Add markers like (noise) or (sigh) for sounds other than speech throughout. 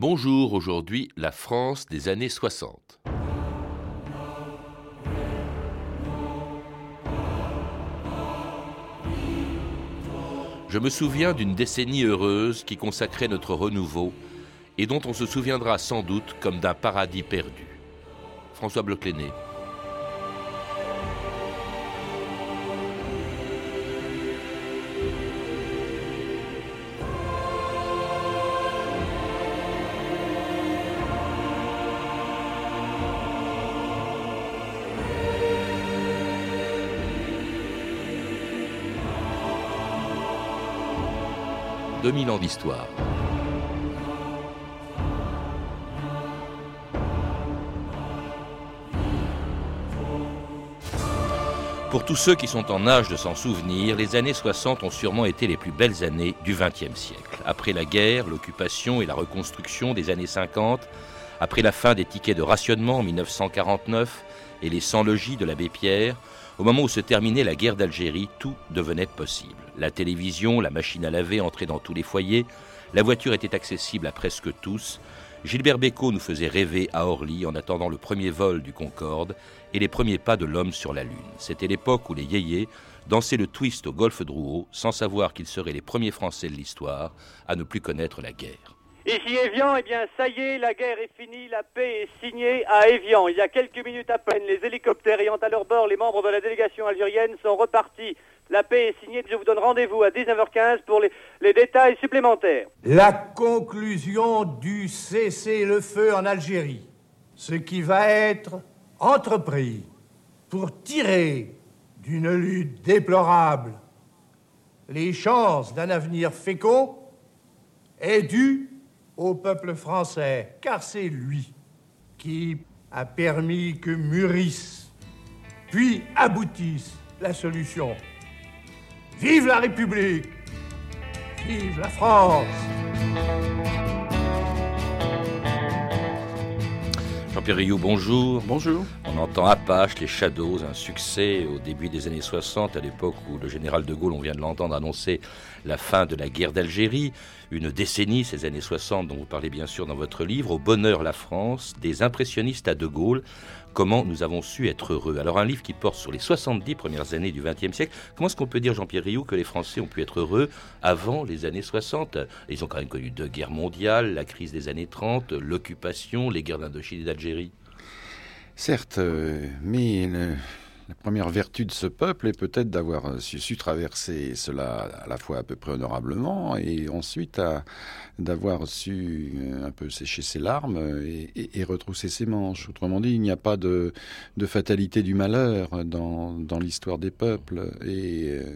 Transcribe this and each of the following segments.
Bonjour, aujourd'hui la France des années 60. Je me souviens d'une décennie heureuse qui consacrait notre renouveau et dont on se souviendra sans doute comme d'un paradis perdu. François Bloclenet. 2000 ans d'histoire. Pour tous ceux qui sont en âge de s'en souvenir, les années 60 ont sûrement été les plus belles années du XXe siècle. Après la guerre, l'occupation et la reconstruction des années 50, après la fin des tickets de rationnement en 1949 et les 100 logis de l'abbé Pierre, au moment où se terminait la guerre d'Algérie, tout devenait possible. La télévision, la machine à laver entraient dans tous les foyers, la voiture était accessible à presque tous. Gilbert Bécaud nous faisait rêver à Orly en attendant le premier vol du Concorde et les premiers pas de l'homme sur la Lune. C'était l'époque où les yéyés dansaient le twist au golfe Drouot sans savoir qu'ils seraient les premiers Français de l'histoire à ne plus connaître la guerre. Ici Evian, eh bien ça y est, la guerre est finie, la paix est signée à Evian. Il y a quelques minutes à peine, les hélicoptères ayant à leur bord les membres de la délégation algérienne sont repartis. La paix est signée, je vous donne rendez-vous à 19h15 pour les, les détails supplémentaires. La conclusion du cessez-le-feu en Algérie, ce qui va être entrepris pour tirer d'une lutte déplorable les chances d'un avenir fécond, est dû au peuple français, car c'est lui qui a permis que mûrisse, puis aboutisse la solution. Vive la République Vive la France Jean-Pierre Rioux, bonjour. Bonjour. On Apache, les Shadows, un succès au début des années 60, à l'époque où le général de Gaulle, on vient de l'entendre, annoncer la fin de la guerre d'Algérie. Une décennie, ces années 60, dont vous parlez bien sûr dans votre livre, Au bonheur la France, des impressionnistes à de Gaulle, comment nous avons su être heureux? Alors un livre qui porte sur les 70 premières années du XXe siècle. Comment est-ce qu'on peut dire, Jean-Pierre Rioux, que les Français ont pu être heureux avant les années 60 Ils ont quand même connu deux guerres mondiales, la crise des années 30, l'occupation, les guerres d'Indochine et d'Algérie. Certes, euh, mais la première vertu de ce peuple est peut-être d'avoir su, traverser cela à la fois à peu près honorablement et ensuite d'avoir su euh, un peu sécher ses larmes et, retrousser ses manches. Autrement dit, il n'y a pas de, fatalité du malheur dans, l'histoire des peuples et euh,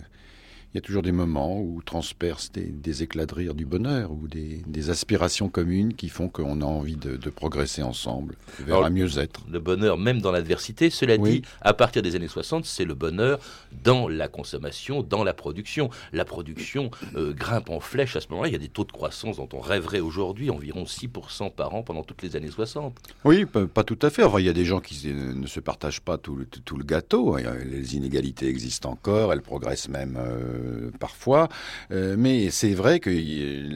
il y a toujours des moments où transpercent des, éclats de rire du bonheur ou des, aspirations communes qui font qu'on a envie de, progresser ensemble vers un mieux-être. Le bonheur, même dans l'adversité, cela dit, à partir des années 60, c'est le bonheur dans la consommation, dans la production. La production euh, grimpe en flèche à ce moment-là. Il y a des taux de croissance dont on rêverait aujourd'hui, environ 6% par an pendant toutes les années 60. Oui, pas, tout à fait. Enfin, il y a des gens qui ne se partagent pas tout le, tout le gâteau. Les inégalités existent encore, elles progressent même. Euh, euh, parfois. Euh, mais c'est vrai que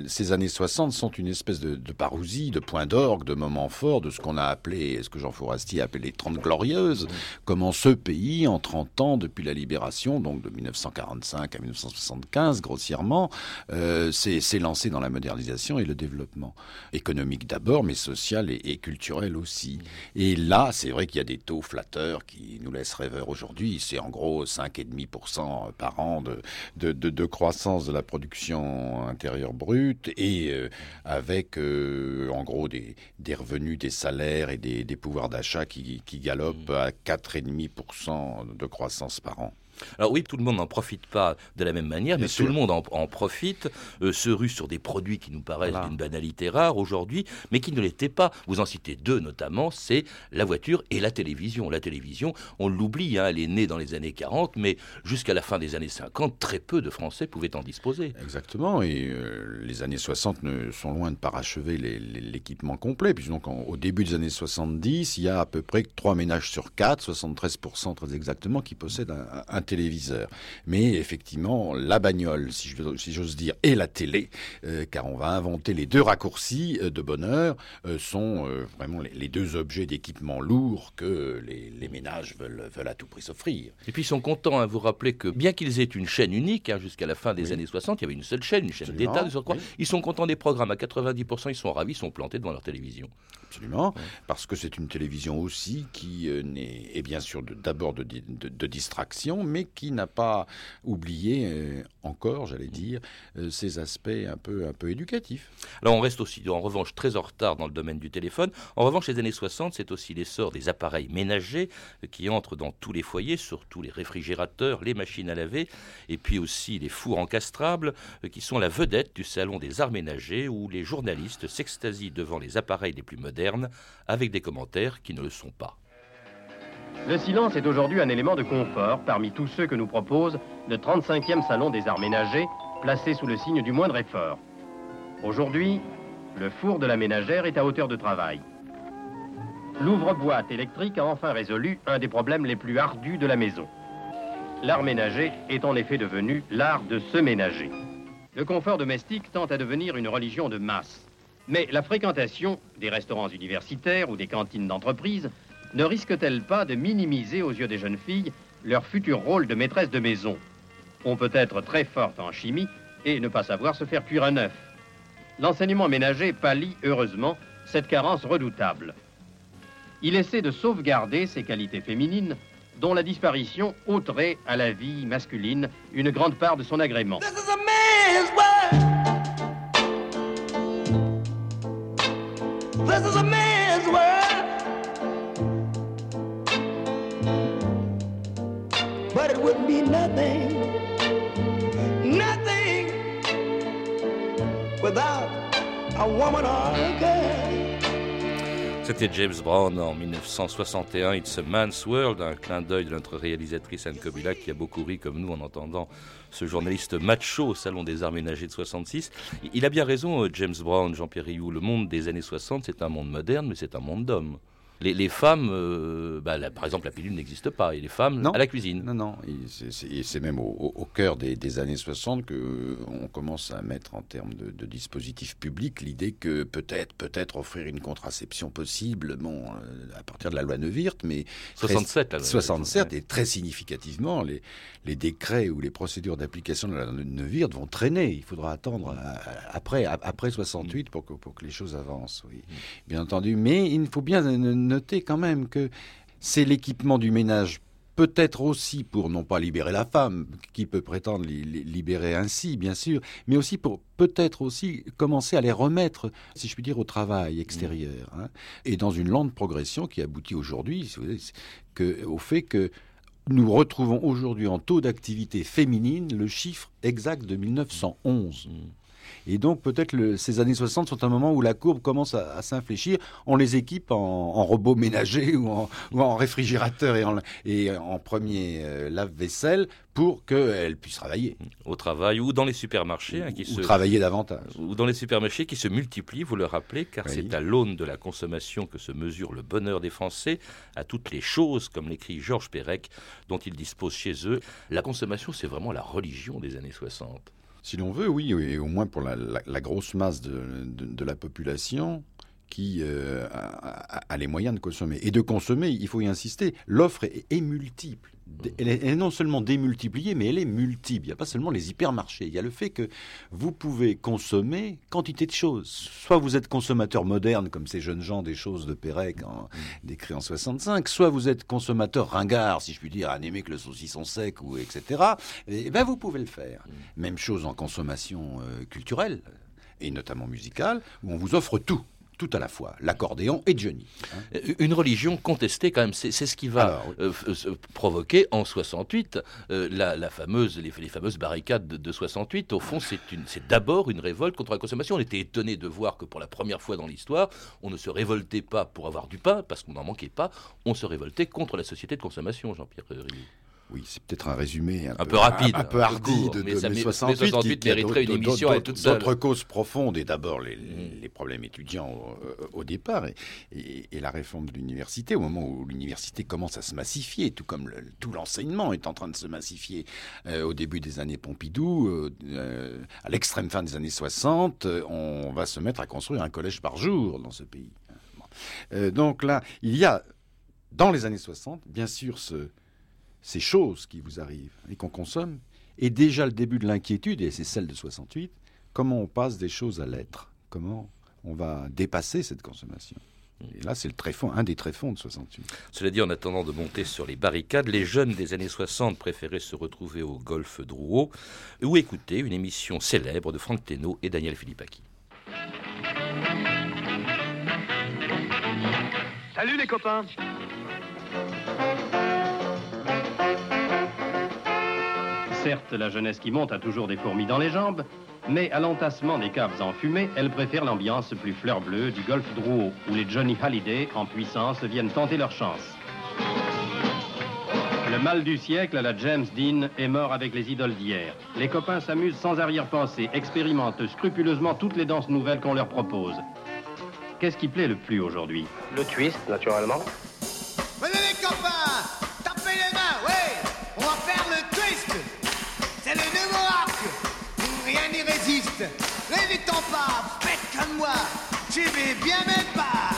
ces années 60 sont une espèce de, de parousie, de point d'orgue, de moments forts, de ce qu'on a appelé, ce que Jean Fourastier a appelé les Trente Glorieuses. Comment ce pays, en 30 ans depuis la libération, donc de 1945 à 1975, grossièrement, euh, s'est lancé dans la modernisation et le développement économique d'abord, mais social et, culturel aussi. Et là, c'est vrai qu'il y a des taux flatteurs qui nous laissent rêveurs aujourd'hui. C'est en gros 5,5% par an de, de, croissance de la production intérieure brute et euh, avec euh, en gros des, revenus, des salaires et des, pouvoirs d'achat qui, qui galopent à 4,5% de croissance par an. Alors oui, tout le monde n'en profite pas de la même manière, mais tout le monde en, profite, euh, se rue sur des produits qui nous paraissent d'une banalité rare aujourd'hui, mais qui ne l'étaient pas. Vous en citez deux notamment, c'est la voiture et la télévision. La télévision, on l'oublie, hein, elle est née dans les années 40, mais jusqu'à la fin des années 50, très peu de Français pouvaient en disposer. Exactement, et euh, les années 60 ne, sont loin de parachever l'équipement complet, puisque donc au début des années 70, il y a à peu près 3 ménages sur 4, 73% très exactement, qui possèdent un, un téléviseur. Mais effectivement, la bagnole, si j'ose dire, et la télé, car on va inventer les deux raccourcis de bonheur, sont vraiment les, deux objets d'équipement lourd que les, ménages veulent, veulent à tout prix s'offrir. Et puis ils sont contents, à hein, vous rappeler que bien qu'ils aient une chaîne unique, hein, jusqu'à la fin des années 60, il y avait une seule chaîne, une chaîne d'État, ils sont contents des programmes. À 90%, ils sont ravis, ils sont plantés devant leur télévision. Absolument, parce que c'est une télévision aussi qui euh, est, bien sûr d'abord de, de, distraction, mais qui n'a pas oublié euh, encore, j'allais dire, euh, ces aspects un peu, un peu éducatifs. Alors on reste aussi, en revanche, très en retard dans le domaine du téléphone. En revanche, les années 60, c'est aussi l'essor des appareils ménagers qui entrent dans tous les foyers, surtout les réfrigérateurs, les machines à laver, et puis aussi les fours encastrables, qui sont la vedette du salon des arts ménagers, où les journalistes s'extasient devant les appareils les plus modernes avec des commentaires qui ne le sont pas. Le silence est aujourd'hui un élément de confort parmi tous ceux que nous propose le 35e Salon des Arts Ménagers, placé sous le signe du moindre effort. Aujourd'hui, le four de la ménagère est à hauteur de travail. L'ouvre-boîte électrique a enfin résolu un des problèmes les plus ardus de la maison. L'art ménager est en effet devenu l'art de se ménager. Le confort domestique tend à devenir une religion de masse. Mais la fréquentation des restaurants universitaires ou des cantines d'entreprise ne risque-t-elle pas de minimiser aux yeux des jeunes filles leur futur rôle de maîtresse de maison? On peut être très forte en chimie et ne pas savoir se faire cuire un œuf. L'enseignement ménager pallie heureusement cette carence redoutable. Il essaie de sauvegarder ses qualités féminines dont la disparition ôterait à la vie masculine une grande part de son agrément. This is a nothing, nothing without a woman or a girl. C'était James Brown en 1961, It's a Man's World, un clin d'œil de notre réalisatrice Anne Kobila qui a beaucoup ri comme nous en entendant ce journaliste macho au Salon des Arts Ménagers de 66. Il a bien raison, euh, James Brown, Jean-Pierre Rioux. Le monde des années 60, c'est un monde moderne, mais c'est un monde d'hommes les, femmes, euh, bah, par exemple, la pilule n'existe pas, et les femmes à la cuisine. Non, non, et c'est même au, cœur des, années 60 qu'on euh, commence à mettre en termes de, dispositifs publics l'idée que peut-être peut-être offrir une contraception possible, bon, euh, à partir de la loi Neuwirth, mais 67, 67 et très significativement, les, les décrets ou les procédures d'application de la loi Neuwirth vont traîner. Il faudra attendre après après 68 pour que pour que les choses avancent. Oui, mm. bien entendu, mais il faut bien noter quand même que c'est l'équipement du ménage peut-être aussi pour non pas libérer la femme, qui peut prétendre libérer ainsi, bien sûr, mais aussi pour peut-être aussi commencer à les remettre, si je puis dire, au travail extérieur. Hein. et dans une lente progression qui aboutit aujourd'hui au fait que nous retrouvons aujourd'hui en taux d'activité féminine le chiffre exact de 1911. Et donc peut-être ces années 60 sont un moment où la courbe commence à, s'infléchir. On les équipe en, robots ménagers ou en, ou réfrigérateur et en, et en premier euh, lave-vaisselle pour qu'elles puissent travailler. Au travail ou dans les supermarchés. Hein, qui ou se... travailler davantage. Ou dans les supermarchés qui se multiplient, vous le rappelez, car c'est à l'aune de la consommation que se mesure le bonheur des Français, à toutes les choses, comme l'écrit Georges Perec, dont ils disposent chez eux. La consommation, c'est vraiment la religion des années 60. Si l'on veut, oui, et au moins pour la, grosse masse de, la population qui euh, a, les moyens de consommer. Et de consommer, il faut y insister, l'offre est multiple elle est, non seulement démultipliée, mais elle est multiple. Il n'y a pas seulement les hypermarchés. Il y a le fait que vous pouvez consommer quantité de choses. Soit vous êtes consommateur moderne, comme ces jeunes gens des choses de Pérec en, décrit en 65, soit vous êtes consommateur ringard, si je puis dire, à n'aimer que le saucisson sec, ou etc. Et ben vous pouvez le faire. Mm. Même chose en consommation euh, culturelle, et notamment musicale, où on vous offre tout tout à la fois, l'accordéon et Johnny. Hein. Une religion contestée quand même, c'est ce qui va euh, provoquer en 68 euh, la, fameuse, les, fameuses barricades de, 68. Au fond, c'est d'abord une révolte contre la consommation. On était étonné de voir que pour la première fois dans l'histoire, on ne se révoltait pas pour avoir du pain, parce qu'on n'en manquait pas, on se révoltait contre la société de consommation, Jean-Pierre Riou. Oui, c'est peut-être un résumé un, peu, rapide, un, peu hardi de, mais de, mai 68, 68 qui, mériterait une émission. D'autres causes profondes et d'abord les, Mm. les, problèmes étudiants au, au départ et, et, et, la réforme de l'université au moment où l'université commence à se massifier, tout comme le, tout l'enseignement est en train de se massifier euh, au début des années Pompidou, euh, à l'extrême fin des années 60, euh, on va se mettre à construire un collège par jour dans ce pays. Euh, donc là, il y a dans les années 60, bien sûr, ce, ces choses qui vous arrivent et qu'on consomme, et déjà le début de l'inquiétude, et c'est celle de 68, comment on passe des choses à l'être, comment on va dépasser cette consommation? Et là, c'est le tréfonds, un des tréfonds de 68. Cela dit, en attendant de monter sur les barricades, les jeunes des années 60 préféraient se retrouver au golfe Drouot ou écouter une émission célèbre de Franck Thénault et Daniel Philippaki. Salut les copains Certes, la jeunesse qui monte a toujours des fourmis dans les jambes, mais à l'entassement des caves enfumées, elle préfère l'ambiance plus fleur bleue du golfe Drouot, où les Johnny Hallyday, en puissance, viennent tenter leur chance. Le mal du siècle à la James Dean est mort avec les idoles d'hier. Les copains s'amusent sans arrière-pensée, expérimentent scrupuleusement toutes les danses nouvelles qu'on leur propose. Qu'est-ce qui plaît le plus aujourd'hui? Le twist, naturellement. Moi Suivez bien mes pas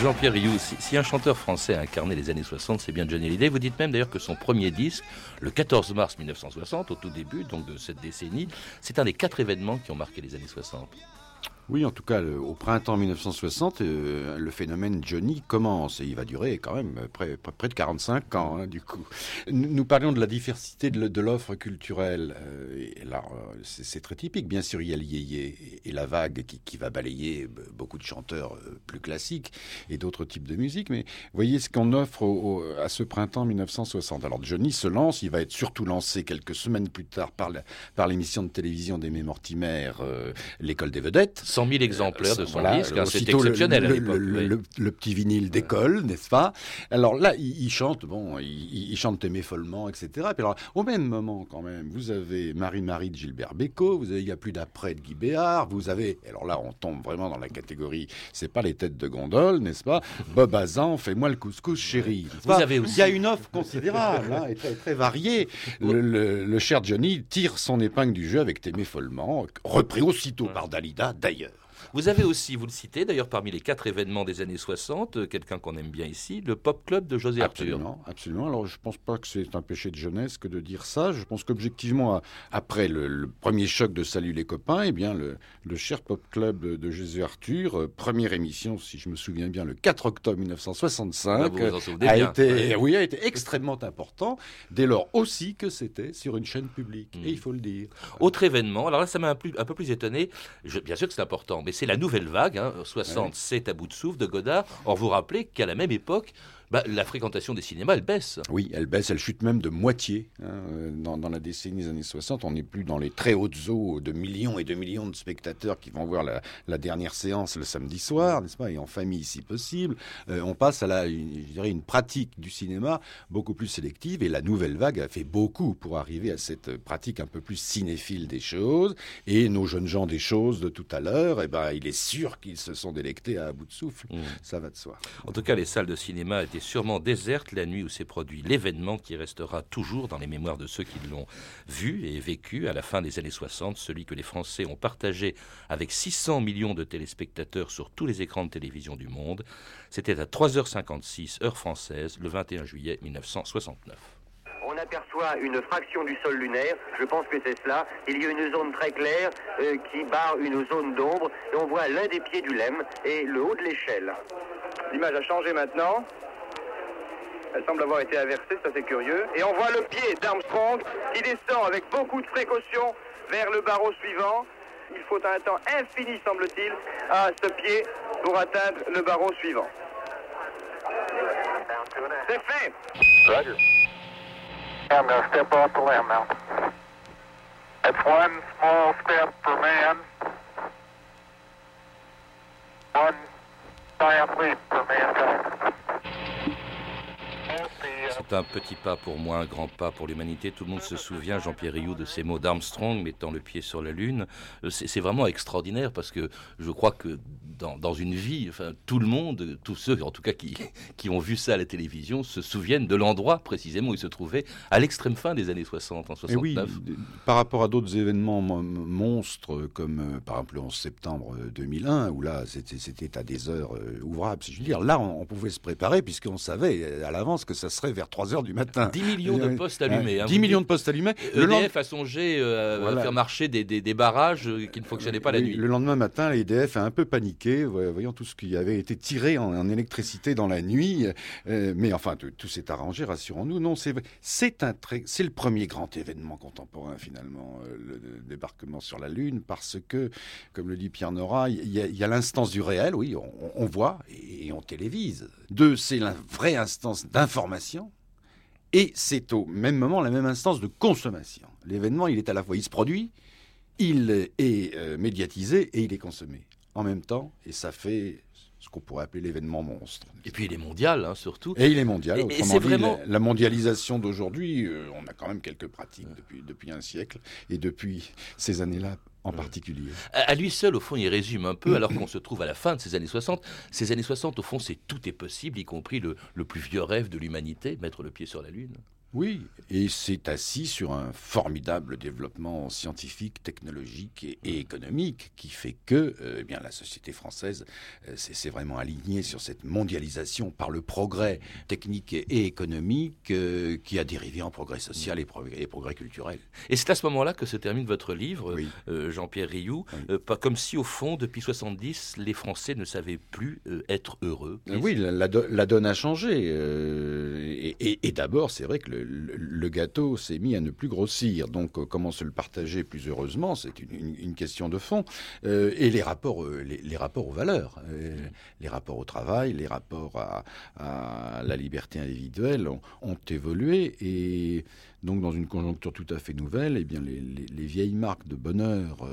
Jean-Pierre Rioux, si, si, un chanteur français a incarné les années 60, c'est bien Johnny Hallyday. Vous dites même d'ailleurs que son premier disque, le 14 mars 1960, au tout début donc de cette décennie, c'est un des quatre événements qui ont marqué les années 60. Oui, en tout cas, au printemps 1960, euh, le phénomène Johnny commence et il va durer quand même près, de 45 ans, hein, du coup. Nous, nous, parlions de la diversité de l'offre culturelle. Euh, là, c'est très typique. Bien sûr, il y a l'IEIE et la vague qui, qui, va balayer beaucoup de chanteurs euh, plus classiques et d'autres types de musique. Mais voyez ce qu'on offre à ce printemps 1960. Alors, Johnny se lance. Il va être surtout lancé quelques semaines plus tard par l'émission de télévision d'Aimé Mortimer, euh, L'école des vedettes. 100 000 exemplaires de son voilà, disque, hein, c'est exceptionnel le, à l'époque. Le, le, le, petit vinyle d'école, n'est-ce pas? Alors là, il, il, chante, bon, il, il chante Aimé follement, etc. Et puis alors, au même moment, quand même, vous avez Marie-Marie de Gilbert Bécaud, vous avez Il y a plus d'après de Guy Béard, vous avez, alors là, on tombe vraiment dans la catégorie, c'est pas les têtes de gondole, n'est-ce pas? Bob Azan, fais-moi le couscous chéri. Vous avez aussi... Il y a une offre considérable, hein, et très, très variée. Le, cher Johnny tire son épingle du jeu avec Aimé follement, repris aussitôt par Dalida, d'ailleurs. Vous avez aussi, vous le citez, d'ailleurs parmi les quatre événements des années 60, euh, quelqu'un qu'on aime bien ici, le Pop Club de José absolument, Arthur. Absolument. Alors je ne pense pas que c'est un péché de jeunesse que de dire ça. Je pense qu'objectivement, après le, le, premier choc de Salut les copains, eh bien le, le cher Pop Club de, José Arthur, euh, première émission, si je me souviens bien, le 4 octobre 1965, ah, a bien. été, ouais. oui, a été extrêmement important. Dès lors aussi que c'était sur une chaîne publique, et il faut le dire. Autre événement. Alors là, ça m'a un, un, peu plus étonné. Je, bien sûr que c'est important, mais c'est la nouvelle vague. Hein, 60, Ouais. c'est à bout de souffle de Godard. Or, vous rappelez qu'à la même époque, bah, la fréquentation des cinémas, elle baisse. Oui, elle baisse, elle chute même de moitié. Hein, euh, dans, dans, la décennie des années 60, on n'est plus dans les très hautes eaux de millions et de millions de spectateurs qui vont voir la, la dernière séance le samedi soir, n'est-ce pas, et en famille si possible. Euh, on passe à la, une, je dirais, une pratique du cinéma beaucoup plus sélective, et la nouvelle vague a fait beaucoup pour arriver à cette pratique un peu plus cinéphile des choses. Et nos jeunes gens des choses de tout à l'heure, eh ben, il est sûr qu'ils se sont délectés à bout de souffle. Mmh. Ça va de soi. En tout cas, les salles de cinéma étaient était sûrement déserte la nuit où s'est produit l'événement qui restera toujours dans les mémoires de ceux qui l'ont vu et vécu à la fin des années 60, celui que les Français ont partagé avec 600 millions de téléspectateurs sur tous les écrans de télévision du monde. C'était à 3h56 heure française le 21 juillet 1969 on aperçoit une fraction du sol lunaire, je pense que c'est cela. Il y a une zone très claire euh, qui barre une zone d'ombre et on voit l'un des pieds du LEM et le haut de l'échelle. L'image a changé maintenant. Elle semble avoir été inversée, ça c'est curieux. Et on voit le pied d'Armstrong qui descend avec beaucoup de précaution vers le barreau suivant. Il faut un temps infini, semble-t-il, à ce pied pour atteindre le barreau suivant. C'est fait. I'm step off the now. One small step man, one giant leap for mankind. C'est un petit pas pour moi, un grand pas pour l'humanité. Tout le monde se souvient, Jean-Pierre Rioux, de ces mots d'Armstrong mettant le pied sur la Lune. Euh, c'est vraiment extraordinaire parce que je crois que dans, une vie, enfin, tout le monde, tous ceux en tout cas qui, (laughs) qui ont vu ça à la télévision, se souviennent de l'endroit précisément où il se trouvait à l'extrême fin des années 60, en 69. oui, par rapport à d'autres événements monstres comme euh, par exemple le 11 septembre 2001, euh, où là c'était à des heures ouvrables, si je veux dire, là on, on pouvait se préparer puisqu'on savait à l'avance que ça serait vers 3 heures du matin. 10 millions de postes allumés. 10 hein, millions de postes allumés. EDF a songé euh, à faire marcher des, des, barrages euh, qui ne fonctionnaient pas la nuit. Le lendemain matin, l'EDF a un peu paniqué, voyant tout ce qui avait été tiré en, électricité dans la nuit. Euh, mais enfin, tout, s'est arrangé, rassurons-nous. Non, c'est c'est le premier grand événement contemporain finalement, le, débarquement sur la Lune, parce que, comme le dit Pierre Nora, il y a, l'instance du réel, oui, on, on voit et on télévise. Deux, c'est la vraie instance d'information et c'est au même moment la même instance de consommation. L'événement, il est à la fois, il se produit, il est euh, médiatisé et il est consommé en même temps, et ça fait ce qu'on pourrait appeler l'événement monstre. Et puis il est mondial, hein, surtout. Et il est mondial. Et, c'est vraiment la, mondialisation d'aujourd'hui. Euh, on a quand même quelques pratiques depuis depuis un siècle, et depuis ces années-là, en particulier. À, lui seul, au fond, il résume un peu, (clears throat) alors qu'on se trouve à la fin de ces années 60. Ces années 60, au fond, c'est tout est possible, y compris le, le plus vieux rêve de l'humanité, mettre le pied sur la Lune. Oui, et c'est assis sur un formidable développement scientifique, technologique et, économique qui fait que euh, eh bien, la société française euh, s'est vraiment alignée sur cette mondialisation par le progrès technique et, économique euh, qui a dérivé en progrès social et, progrès, culturel. Et c'est à ce moment-là que se termine votre livre, Jean-Pierre Rioux, pas comme si au fond, depuis 70, les Français ne savaient plus être heureux. Oui, la, donne a changé. et d'abord, c'est vrai que le, le, gâteau s'est mis à ne plus grossir. Donc, euh, comment se le partager plus heureusement C'est une, question de fond. Euh, et les rapports, euh, les, rapports aux valeurs, les rapports au travail, les rapports à, la liberté individuelle ont, évolué. Et donc, dans une conjoncture tout à fait nouvelle, eh bien, les, vieilles marques de bonheur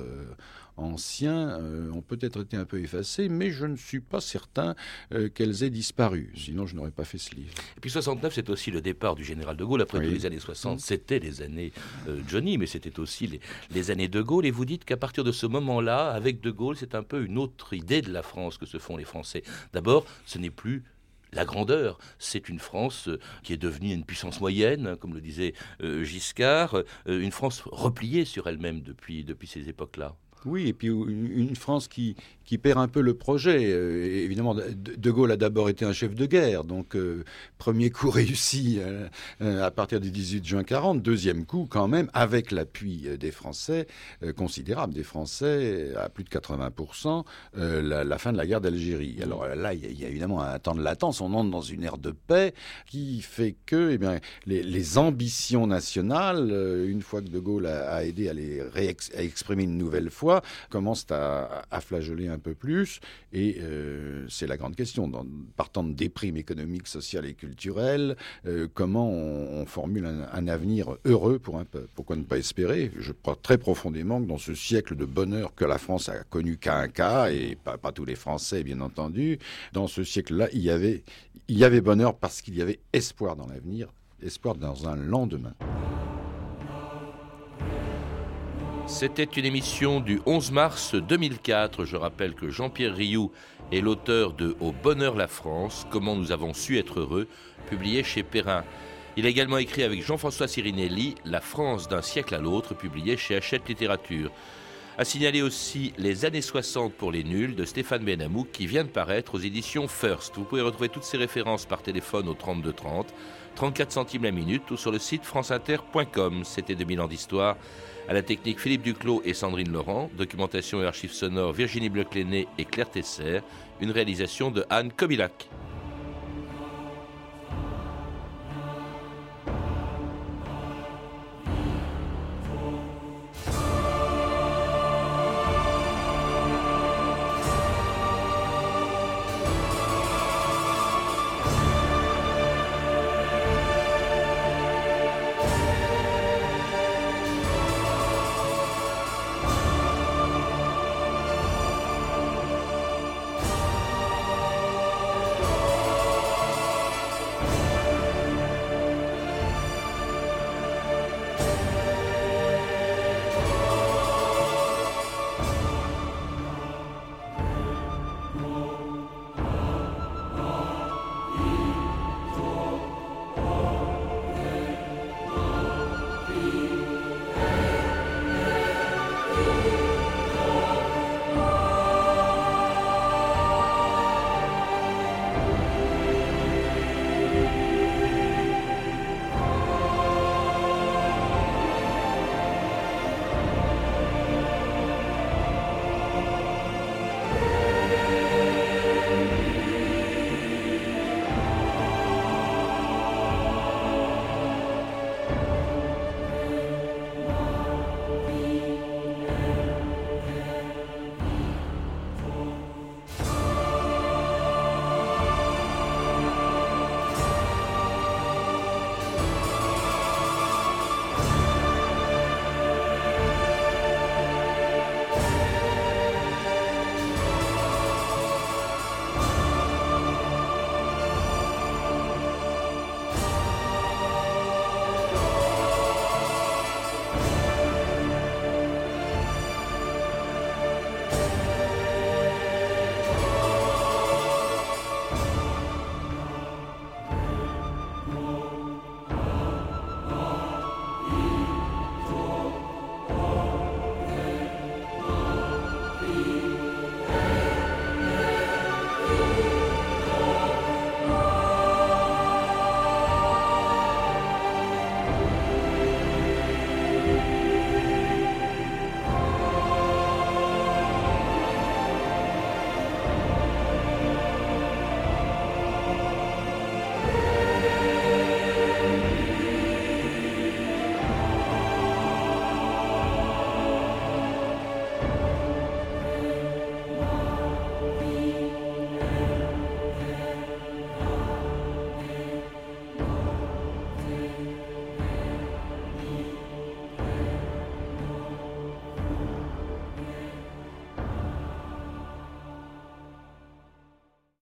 anciens euh, ont peut-être été un peu effacés, mais je ne suis pas certain euh, qu'elles aient disparu. Sinon, je n'aurais pas fait ce livre. Et puis 69, c'est aussi le départ du général de Gaulle. Après les années 60, c'était les années euh, Johnny, mais c'était aussi les, les, années de Gaulle. Et vous dites qu'à partir de ce moment-là, avec de Gaulle, c'est un peu une autre idée de la France que se font les Français. D'abord, ce n'est plus la grandeur. C'est une France qui est devenue une puissance moyenne, comme le disait Giscard, une France repliée sur elle-même depuis, depuis ces époques-là. Oui, et puis une, France qui, qui perd un peu le projet. Euh, évidemment, De Gaulle a d'abord été un chef de guerre, donc euh, premier coup (laughs) réussi euh, à partir du 18 juin 40, deuxième coup quand même avec l'appui des Français, considérable des Français, à plus de 80%, la, fin de la guerre d'Algérie. Alors là, il y, a évidemment un temps de latence, on entre dans une ère de paix qui fait que eh bien, les, ambitions nationales, une fois que De Gaulle a, aidé à les exprimer une nouvelle fois, commencent à, à flageoler un un peu plus. Et euh, c'est la grande question. partant de déprime économique, sociale et culturelle, euh, comment on, formule un, avenir heureux pour un peuple? Pourquoi ne pas espérer? Je crois très profondément que dans ce siècle de bonheur que la France a connu qu'un cas, et pas, pas tous les Français, bien entendu, dans ce siècle-là, il y avait, il y avait bonheur parce qu'il y avait espoir dans l'avenir, espoir dans un lendemain. C'était une émission du 11 mars 2004. Je rappelle que Jean-Pierre Rioux est l'auteur de Au bonheur la France, comment nous avons su être heureux, publié chez Perrin. Il a également écrit avec Jean-François Sirinelli La France d'un siècle à l'autre, publié chez Hachette Littérature. A signalé aussi Les années 60 pour les nuls de Stéphane Benamou qui vient de paraître aux éditions First. Vous pouvez retrouver toutes ces références par téléphone au 32 30, 34 centimes la minute ou sur le site franceinter.com. C'était 2000 ans d'histoire. À la technique Philippe Duclos et Sandrine Laurent, documentation et archives sonores Virginie Bleclenet et Claire Tesser, une réalisation de Anne Kobilac.